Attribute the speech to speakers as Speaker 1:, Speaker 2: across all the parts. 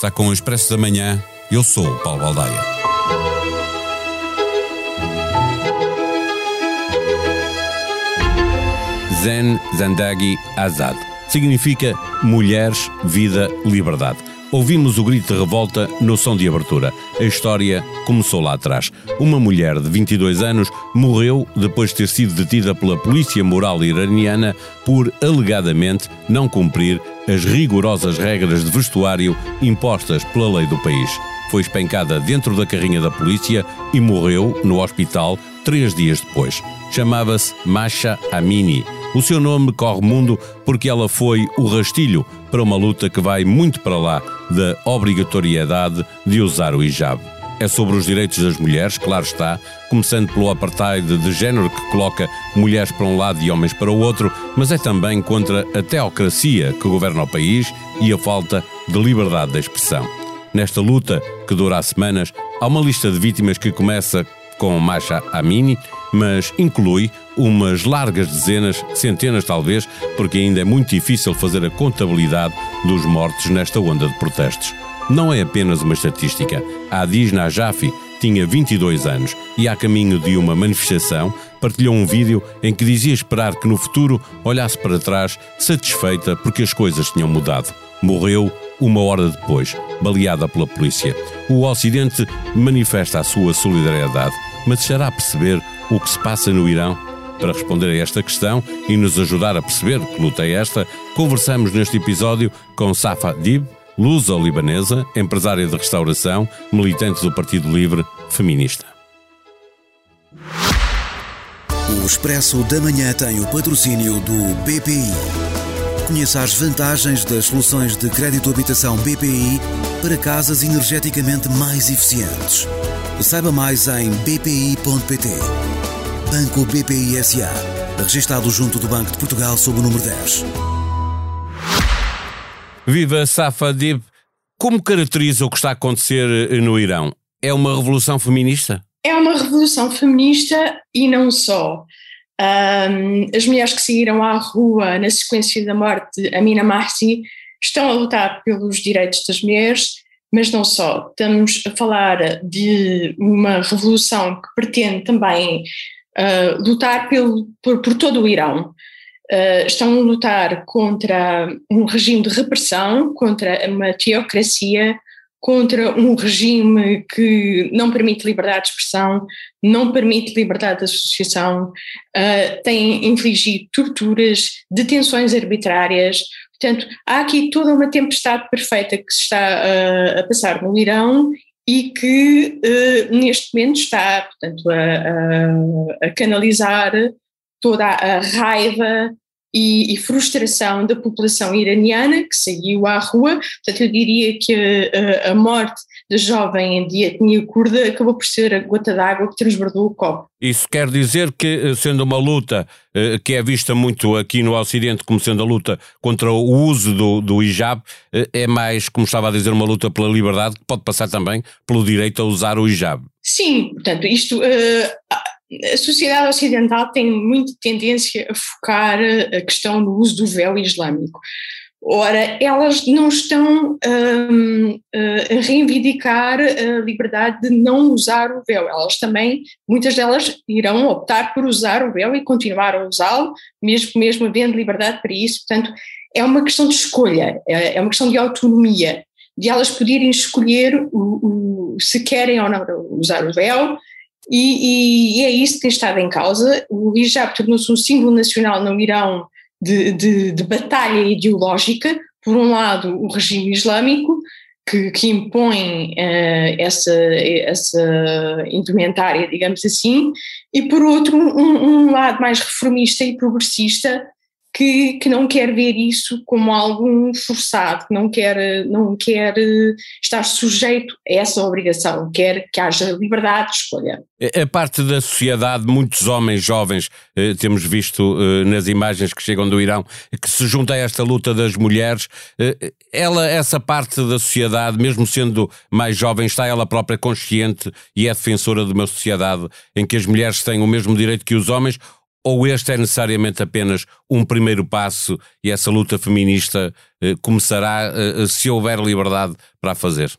Speaker 1: Está com o Expresso da Manhã. Eu sou o Paulo Baldaia. Zen Zandagi Azad significa mulheres, vida, liberdade. Ouvimos o grito de revolta no som de abertura. A história começou lá atrás. Uma mulher de 22 anos morreu depois de ter sido detida pela polícia moral iraniana por alegadamente não cumprir as rigorosas regras de vestuário impostas pela lei do país. Foi espancada dentro da carrinha da polícia e morreu no hospital três dias depois. Chamava-se Masha Amini. O seu nome corre mundo porque ela foi o rastilho para uma luta que vai muito para lá da obrigatoriedade de usar o hijab. É sobre os direitos das mulheres, claro está, começando pelo apartheid de género que coloca mulheres para um lado e homens para o outro, mas é também contra a teocracia que governa o país e a falta de liberdade de expressão. Nesta luta, que dura há semanas, há uma lista de vítimas que começa com Masha Amini, mas inclui umas largas dezenas, centenas talvez, porque ainda é muito difícil fazer a contabilidade dos mortos nesta onda de protestos. Não é apenas uma estatística. A Adis Najafi tinha 22 anos e, a caminho de uma manifestação, partilhou um vídeo em que dizia esperar que no futuro olhasse para trás satisfeita porque as coisas tinham mudado. Morreu uma hora depois, baleada pela polícia. O Ocidente manifesta a sua solidariedade, mas deixará perceber o que se passa no Irão? Para responder a esta questão e nos ajudar a perceber que luta é esta, conversamos neste episódio com Safa Dib, lusa-libanesa, empresária de restauração, militante do Partido Livre, feminista.
Speaker 2: O Expresso da Manhã tem o patrocínio do BPI. Conheça as vantagens das soluções de crédito habitação BPI para casas energeticamente mais eficientes. Saiba mais em bpi.pt. Banco BPI SA. Registado junto do Banco de Portugal sob o número 10.
Speaker 1: Viva Safa Dib! Como caracteriza o que está a acontecer no Irão? É uma revolução feminista?
Speaker 3: É uma revolução feminista e não só. Um, as mulheres que saíram à rua na sequência da morte de Amina Mahsi estão a lutar pelos direitos das mulheres, mas não só. Estamos a falar de uma revolução que pretende também uh, lutar pelo, por, por, todo o Irão. Uh, estão a lutar contra um regime de repressão, contra uma teocracia, contra um regime que não permite liberdade de expressão, não permite liberdade de associação, uh, tem infligido torturas, detenções arbitrárias. Portanto, há aqui toda uma tempestade perfeita que se está uh, a passar no Irão e que uh, neste momento está portanto, a, a, a canalizar toda a raiva e, e, frustração da população iraniana que saiu à rua. Portanto, eu diria que a, a morte da jovem de etnia curda acabou por ser a gota d'água que transbordou o copo.
Speaker 1: Isso quer dizer que, eh, sendo uma luta eh, que é vista muito aqui no Ocidente como sendo a luta contra o uso do, do hijab, eh, é mais, como estava a dizer, uma luta pela liberdade que pode passar também pelo direito a usar o hijab.
Speaker 3: Sim, portanto, isto a sociedade ocidental tem muita tendência a focar a questão do uso do véu islâmico. Ora, elas não estão um, a reivindicar a liberdade de não usar o véu. Elas também, muitas delas, irão optar por usar o véu e continuar a usá-lo, mesmo, mesmo havendo liberdade para isso. Portanto, é uma questão de escolha, é, é uma questão de autonomia, de elas poderem escolher o, o, se querem ou não usar o véu, e, e, e, é isso que estado em causa. O hijab tornou-se um símbolo nacional no Irão de, de, de, batalha ideológica. Por um lado, o regime islâmico, que, que impõe uh, essa, essa indumentária, digamos assim, e por outro, um, um lado mais reformista e progressista, que, que não quer ver isso como algo forçado, que não quer, não quer estar sujeito a essa obrigação, quer que haja liberdade de escolha.
Speaker 1: A parte da sociedade, muitos homens jovens, eh, temos visto eh, nas imagens que chegam do Irão, que se junta a esta luta das mulheres, eh, ela, essa parte da sociedade, mesmo sendo mais jovem, está ela própria consciente e é defensora de uma sociedade em que as mulheres têm o mesmo direito que os homens, ou este é necessariamente apenas um primeiro passo e essa luta feminista eh, começará eh, se houver liberdade para a fazer?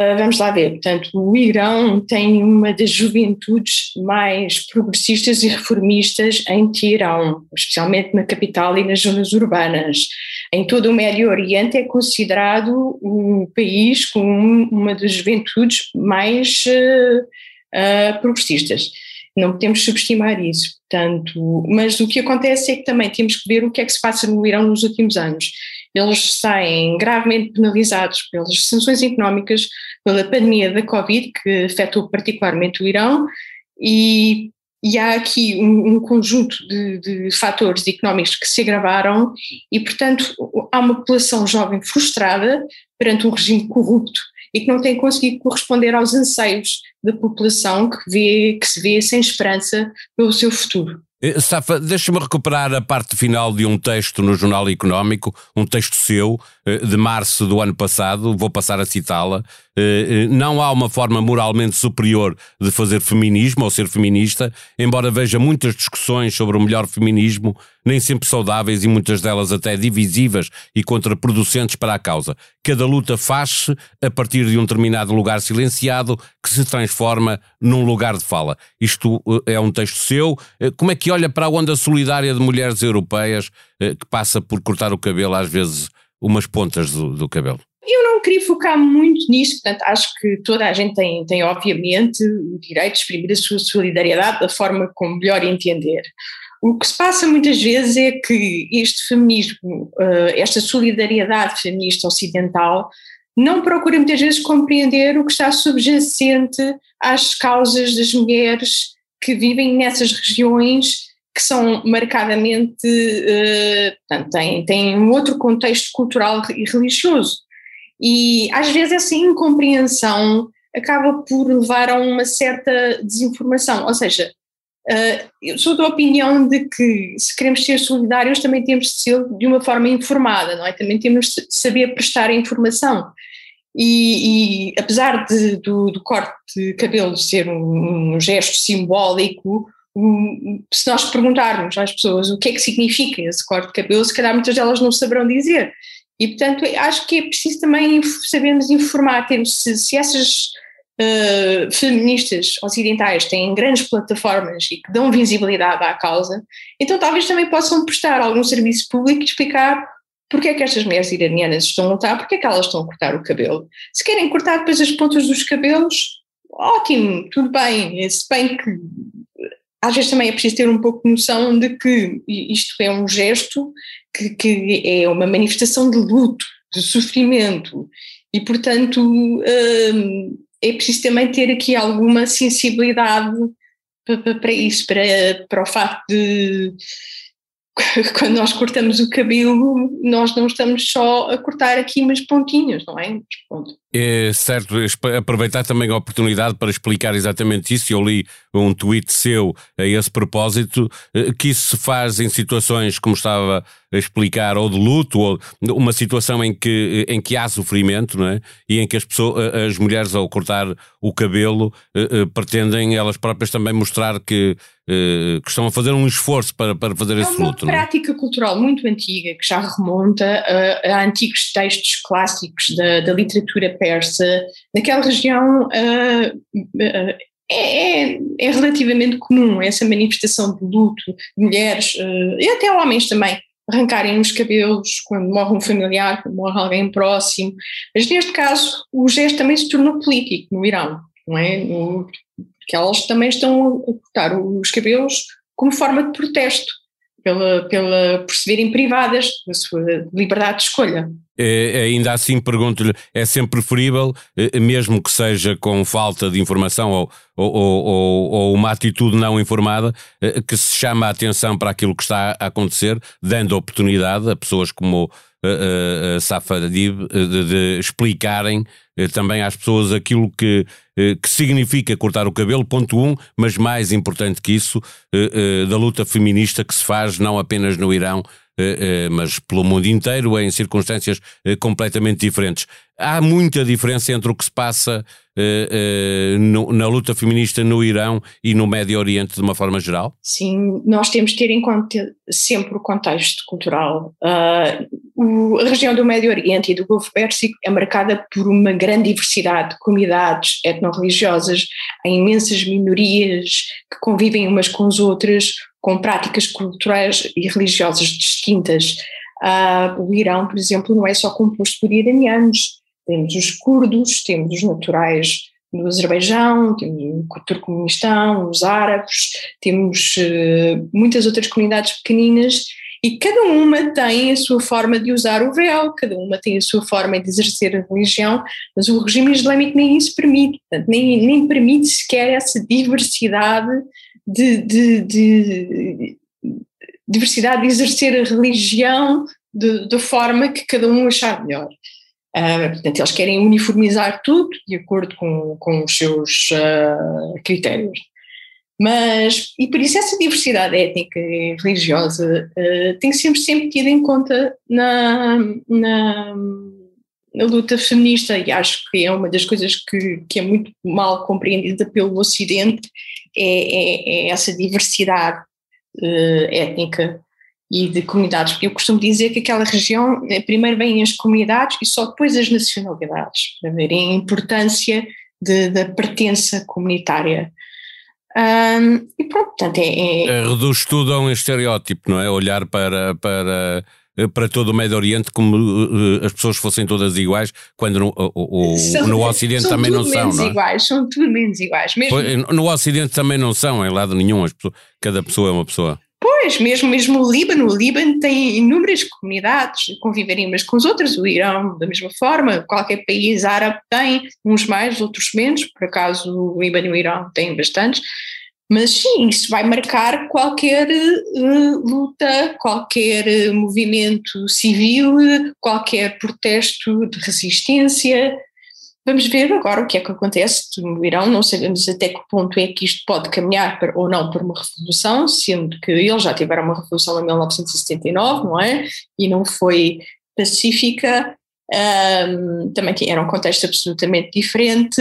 Speaker 3: Uh, vamos lá ver. Portanto, o Irão tem uma das juventudes mais progressistas e reformistas em Teherão, especialmente na capital e nas zonas urbanas. Em todo o Médio Oriente é considerado um país com uma das juventudes mais uh, uh, progressistas. Não podemos subestimar isso. Portanto, mas o que acontece é que também temos que ver o que é que se passa no Irão nos últimos anos. Eles saem gravemente penalizados pelas sanções económicas, pela pandemia da Covid, que afetou particularmente o Irão, e, e há aqui um, um conjunto de, de, fatores económicos que se agravaram, e, portanto, há uma população jovem frustrada perante um regime corrupto e que não tem conseguido corresponder aos anseios da população que, vê, que se vê sem esperança pelo seu futuro.
Speaker 1: Eh, Safa, deixa-me recuperar a parte final de um texto no Jornal Económico, um texto seu, de março do ano passado, vou passar a citá-la. Eh, não há uma forma moralmente superior de fazer feminismo ou ser feminista, embora veja muitas discussões sobre o melhor feminismo, nem sempre saudáveis e muitas delas até divisivas e contraproducentes para a causa. Cada luta faz-se a partir de um determinado lugar silenciado que se transforma num lugar de fala. Isto é um texto seu. Como é que olha para a onda solidária de mulheres europeias que passa por cortar o cabelo às vezes umas pontas do, do cabelo?
Speaker 3: Eu não queria focar muito nisso, portanto, acho que toda a gente tem, tem, obviamente, o direito de exprimir a sua solidariedade da forma como melhor entender. O que se passa muitas vezes é que este feminismo, eh, esta solidariedade feminista ocidental, não procura muitas vezes compreender o que está subjacente às causas das mulheres que vivem nessas regiões que são marcadamente, uh, portanto, têm, têm um outro contexto cultural e religioso. E às vezes essa incompreensão acaba por levar a uma certa desinformação, ou seja, uh, eu sou da opinião de que se queremos ser solidários também temos de ser de uma forma informada, não é? Também temos de saber prestar informação. E, e apesar de, do, do, corte de cabelo ser um, um gesto simbólico, se nós perguntarmos às pessoas o que é que significa esse corte de cabelo, se calhar muitas delas não saberão dizer. E, portanto, acho que é preciso também sabermos informar, termos, se, se essas uh, feministas ocidentais têm grandes plataformas e que dão visibilidade à causa, então talvez também possam prestar algum serviço público e explicar porque é que estas mulheres iranianas estão a lutar, porque é que elas estão a cortar o cabelo. Se querem cortar depois as pontas dos cabelos, ótimo, tudo bem, se bem que às vezes também é preciso ter um pouco de noção de que isto é um gesto que, que é uma manifestação de luto, de sofrimento, e portanto hum, é preciso também ter aqui alguma sensibilidade para, para isso, para, para o facto de quando nós cortamos o cabelo, nós não estamos só a cortar aqui umas pontinhas, não é?
Speaker 1: É certo, aproveitar também a oportunidade para explicar exatamente isso. Eu li um tweet seu a esse propósito, eh, que isso se faz em situações, como estava a explicar, ou de luto, ou uma situação em que, em que há sofrimento, não é? E em que as, pessoas, as mulheres, ao cortar o cabelo, eh, eh, pretendem elas próprias também mostrar que, que estão a fazer um esforço para, para fazer
Speaker 3: é
Speaker 1: esse luto.
Speaker 3: É uma prática cultural muito antiga, que já remonta a, a antigos textos clássicos da, da literatura persa, naquela região uh, uh, é, é, relativamente comum essa manifestação de luto mulheres uh, e até homens também arrancarem os cabelos quando morre um familiar, quando morre alguém próximo. Mas neste caso o gesto também se tornou político no Irão, não é? No, porque elas também estão a cortar os cabelos como forma de protesto pela, pela, verem privadas da sua liberdade de escolha.
Speaker 1: É, ainda assim, pergunto-lhe: é sempre preferível, eh, mesmo que seja com falta de informação ou, ou, ou, ou, uma atitude não informada, eh, que se chama a atenção para aquilo que está a acontecer, dando oportunidade a pessoas como Safa Dib de, de, explicarem eh, também às pessoas aquilo que, que significa cortar o cabelo, ponto um, mas mais importante que isso, da luta feminista que se faz não apenas no Irão, mas pelo mundo inteiro, em circunstâncias completamente diferentes. Há muita diferença entre o que se passa na luta feminista no Irão e no Médio Oriente de uma forma geral?
Speaker 3: Sim, nós temos de ter em conta sempre o contexto cultural. O, a região do Médio Oriente e do Golfo Pérsico é marcada por uma grande diversidade de comunidades etno-religiosas, há imensas minorias que convivem umas com as outras, com práticas culturais e religiosas distintas. Uh, o Irão, por exemplo, não é só composto por iranianos, temos os curdos, temos os naturais do Azerbaijão, temos o Turcomenistão, os árabes, temos uh, muitas outras comunidades pequeninas e cada uma tem a sua forma de usar o véu, cada uma tem a sua forma de exercer a religião, mas o regime islâmico nem isso permite, portanto, nem, nem permite sequer essa diversidade de, de, de diversidade de exercer a religião da forma que cada um achar melhor. Uh, portanto, eles querem uniformizar tudo de acordo com, com os seus uh, critérios. Mas, e por isso essa diversidade étnica e religiosa uh, tem ser sempre tida em conta na, na, na, luta feminista e acho que é uma das coisas que, que é muito mal compreendida pelo Ocidente, é, é, é essa diversidade étnica e de comunidades. Eu costumo dizer que aquela região, eh, primeiro vêm as comunidades e só depois as nacionalidades, para verem a importância da pertença comunitária. Um, e pronto, portanto, é, é...
Speaker 1: é... Reduz tudo a um estereótipo, não é? Olhar para, para, eh, para todo o Médio Oriente como uh, as pessoas fossem todas iguais, quando no, o, o, são, no Ocidente também não são, não é?
Speaker 3: iguais, são tudo menos iguais. Mesmo...
Speaker 1: No Ocidente também não são, em lado nenhum, pessoas, cada pessoa é uma pessoa.
Speaker 3: Pois, mesmo, mesmo o Líbano, o Líbano tem inúmeras comunidades, conviverem umas com as outras, o Irão da mesma forma, qualquer país árabe tem, uns mais, outros menos, por acaso o Líbano e o Irão têm bastantes, mas sim, isso vai marcar qualquer uh, luta, qualquer uh, movimento civil, qualquer protesto de resistência, Vamos ver agora o que é que acontece no Irão, não sabemos até que ponto é que isto pode caminhar para, ou não para uma revolução, sendo que eles já tiveram uma revolução em 1979, não é? E não foi pacífica, um, também era um contexto absolutamente diferente.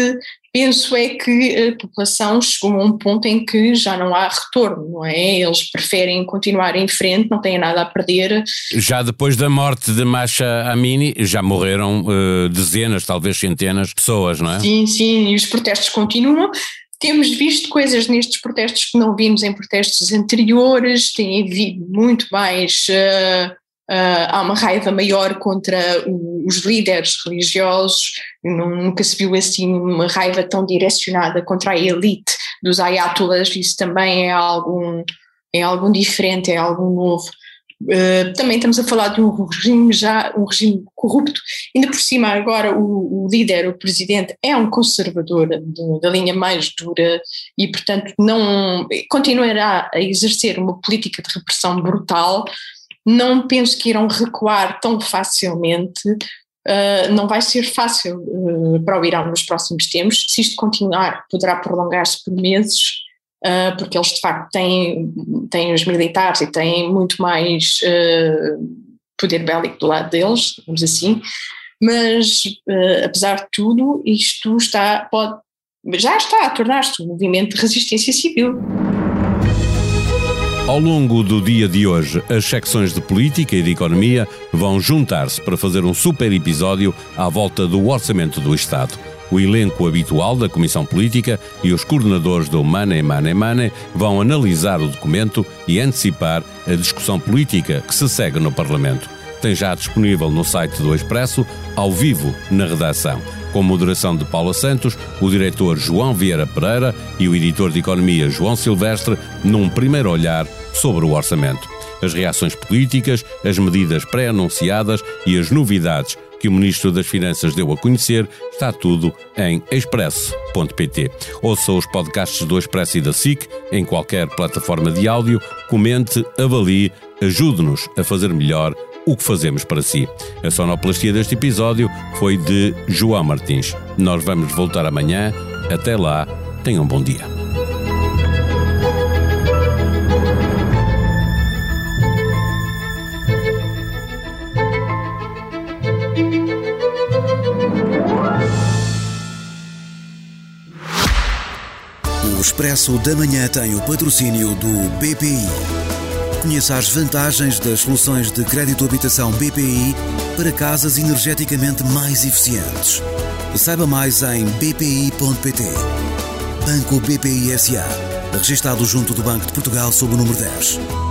Speaker 3: Penso é que a população chegou a um ponto em que já não há retorno, não é? Eles preferem continuar em frente, não têm nada a perder.
Speaker 1: Já depois da morte de Masha Amini, já morreram uh, dezenas, talvez centenas de pessoas, não é?
Speaker 3: Sim, sim, e os protestos continuam. Temos visto coisas nestes protestos que não vimos em protestos anteriores, tem havido muito mais. Uh, Uh, há uma raiva maior contra os líderes religiosos, nunca se viu assim uma raiva tão direcionada contra a elite dos ayatollahs, isso também é algo, é algo diferente, é algo novo. Uh, também estamos a falar de um regime já, um regime corrupto, ainda por cima agora o, o líder, o presidente, é um conservador da linha mais dura e portanto não continuará a exercer uma política de repressão brutal, não penso que irão recuar tão facilmente. Uh, não vai ser fácil uh, para o Irão nos próximos tempos. Se isto continuar, poderá prolongar-se por meses, uh, porque eles de facto têm, têm os militares e têm muito mais poder bélico do lado deles, vamos assim. Mas, apesar de tudo, isto está, pode, já está a tornar-se um movimento de resistência civil.
Speaker 1: Ao longo do dia de hoje, as secções de política e de economia vão juntar-se para fazer um super episódio à volta do orçamento do Estado. O elenco habitual da Comissão Política e os coordenadores do Money Money Money vão analisar o documento e antecipar a discussão política que se segue no Parlamento. Tem já disponível no site do Expresso, ao vivo na redação com moderação de Paula Santos, o diretor João Vieira Pereira e o editor de Economia João Silvestre, num primeiro olhar sobre o orçamento. As reações políticas, as medidas pré-anunciadas e as novidades que o Ministro das Finanças deu a conhecer, está tudo em expresso.pt. Ouça os podcasts do Expresso e da SIC em qualquer plataforma de áudio, comente, avalie, ajude-nos a fazer melhor o que fazemos para si. A sonoplastia deste episódio foi de João Martins. Nós vamos voltar amanhã. Até lá, tenham um bom dia.
Speaker 2: O Expresso da Manhã tem o patrocínio do BPI. Conheça as vantagens das soluções de crédito habitação BPI para casas energeticamente mais eficientes. Saiba mais em bpi.pt. Banco BPI SA. Registrado junto do Banco de Portugal sob o número 10.